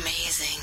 Amazing.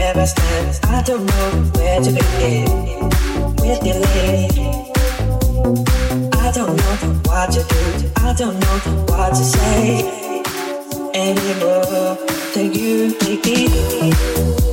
where I stand. I don't know where to begin with your lady. I don't know what to do. I don't know what to say anymore. Thank you, make me.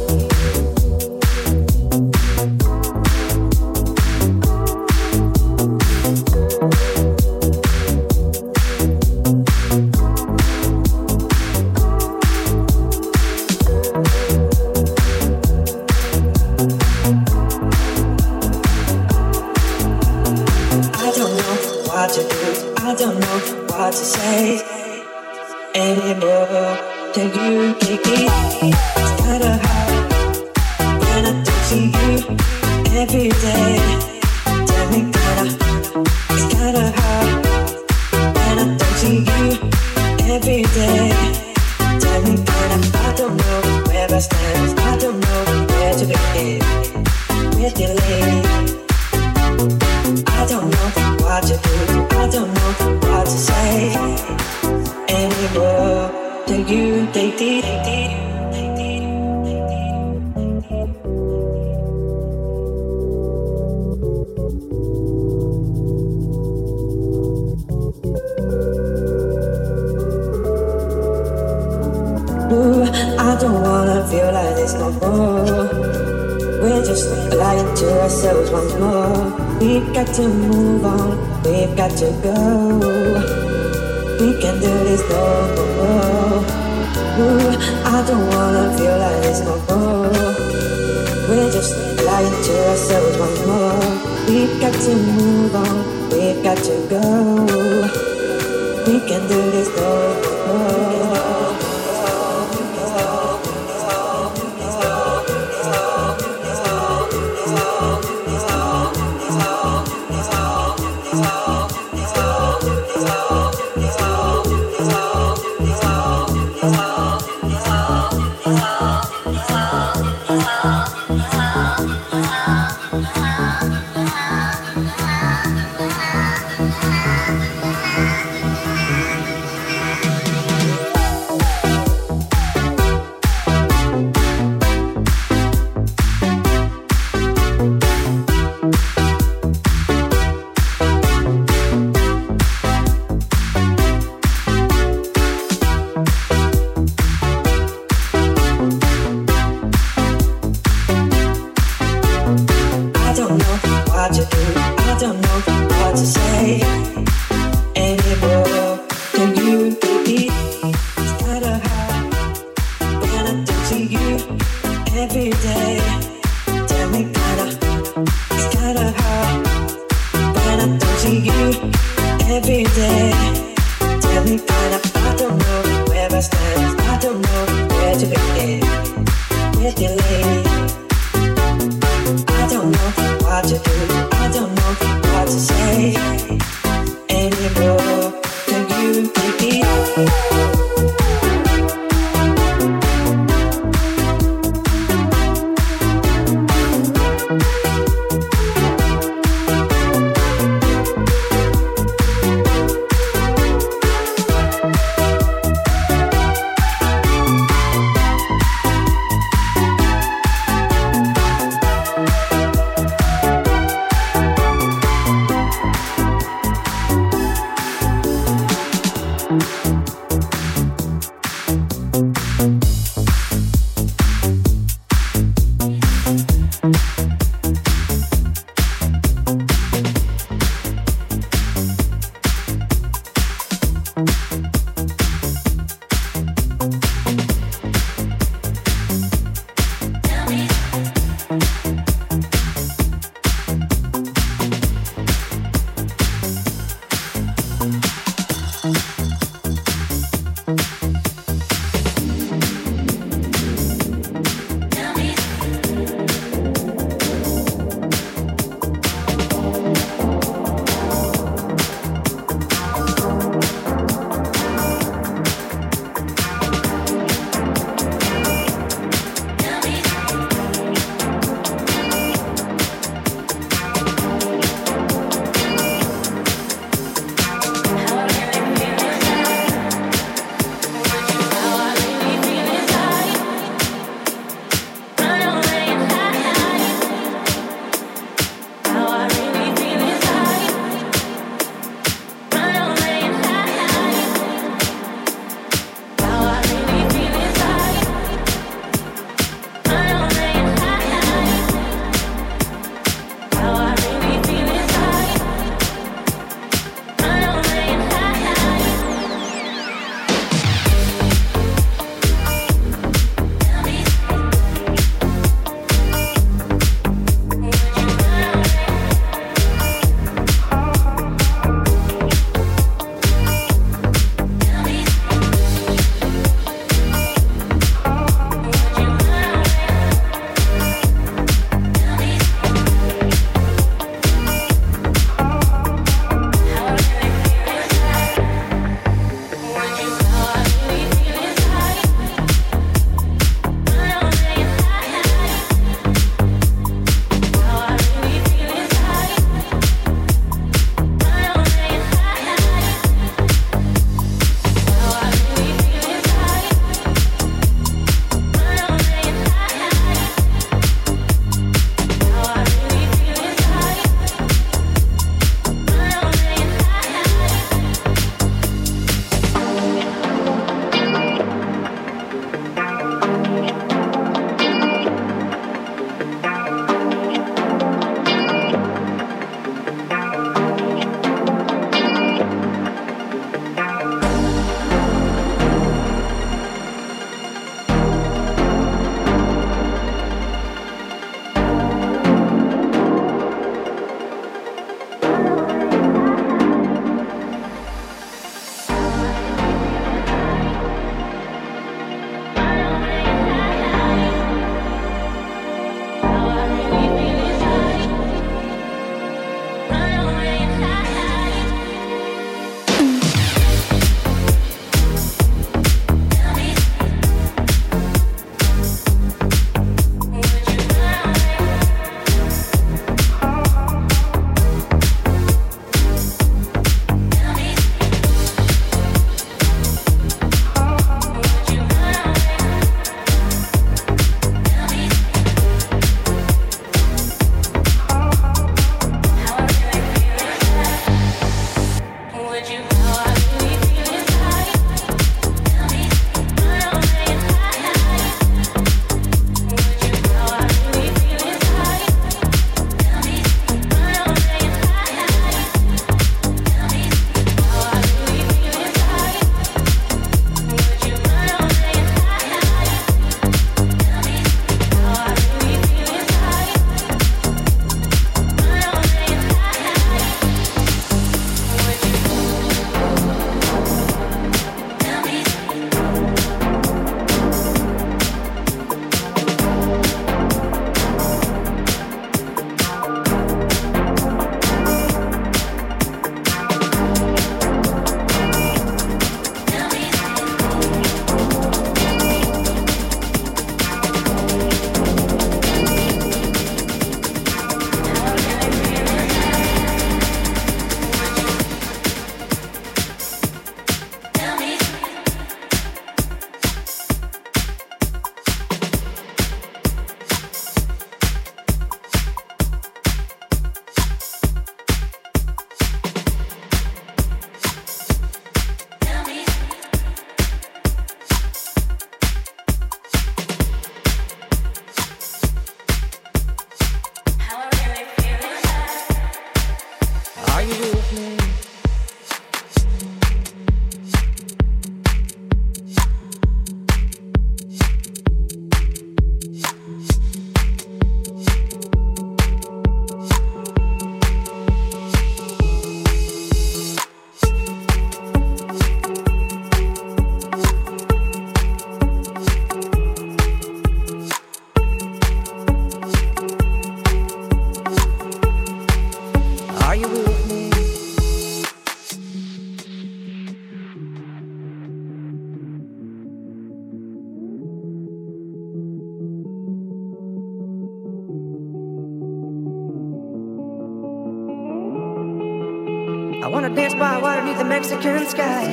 I wanna dance by water beneath the Mexican sky.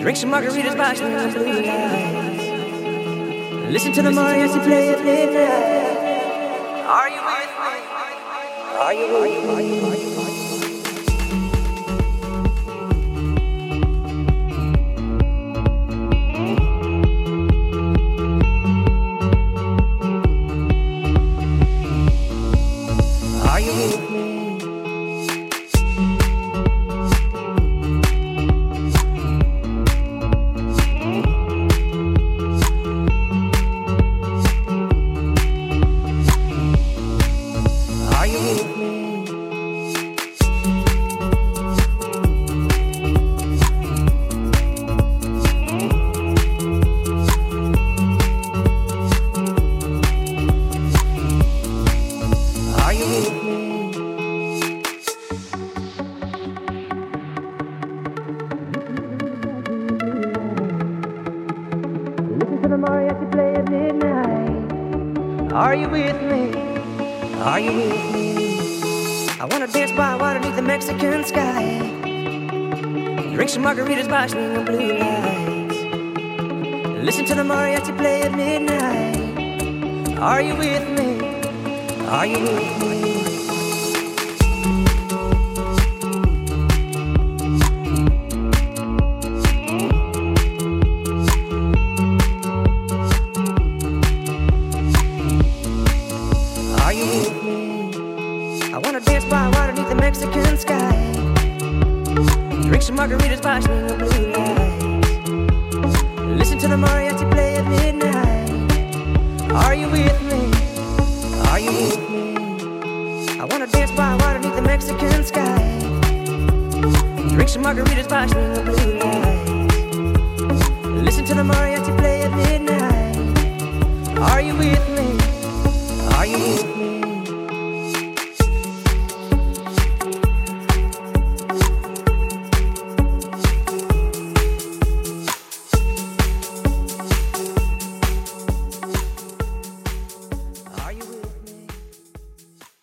Drink some margaritas by the blue eyes. Listen to the mariachi play, play, play. Are you with me? Are you with me? страшненьким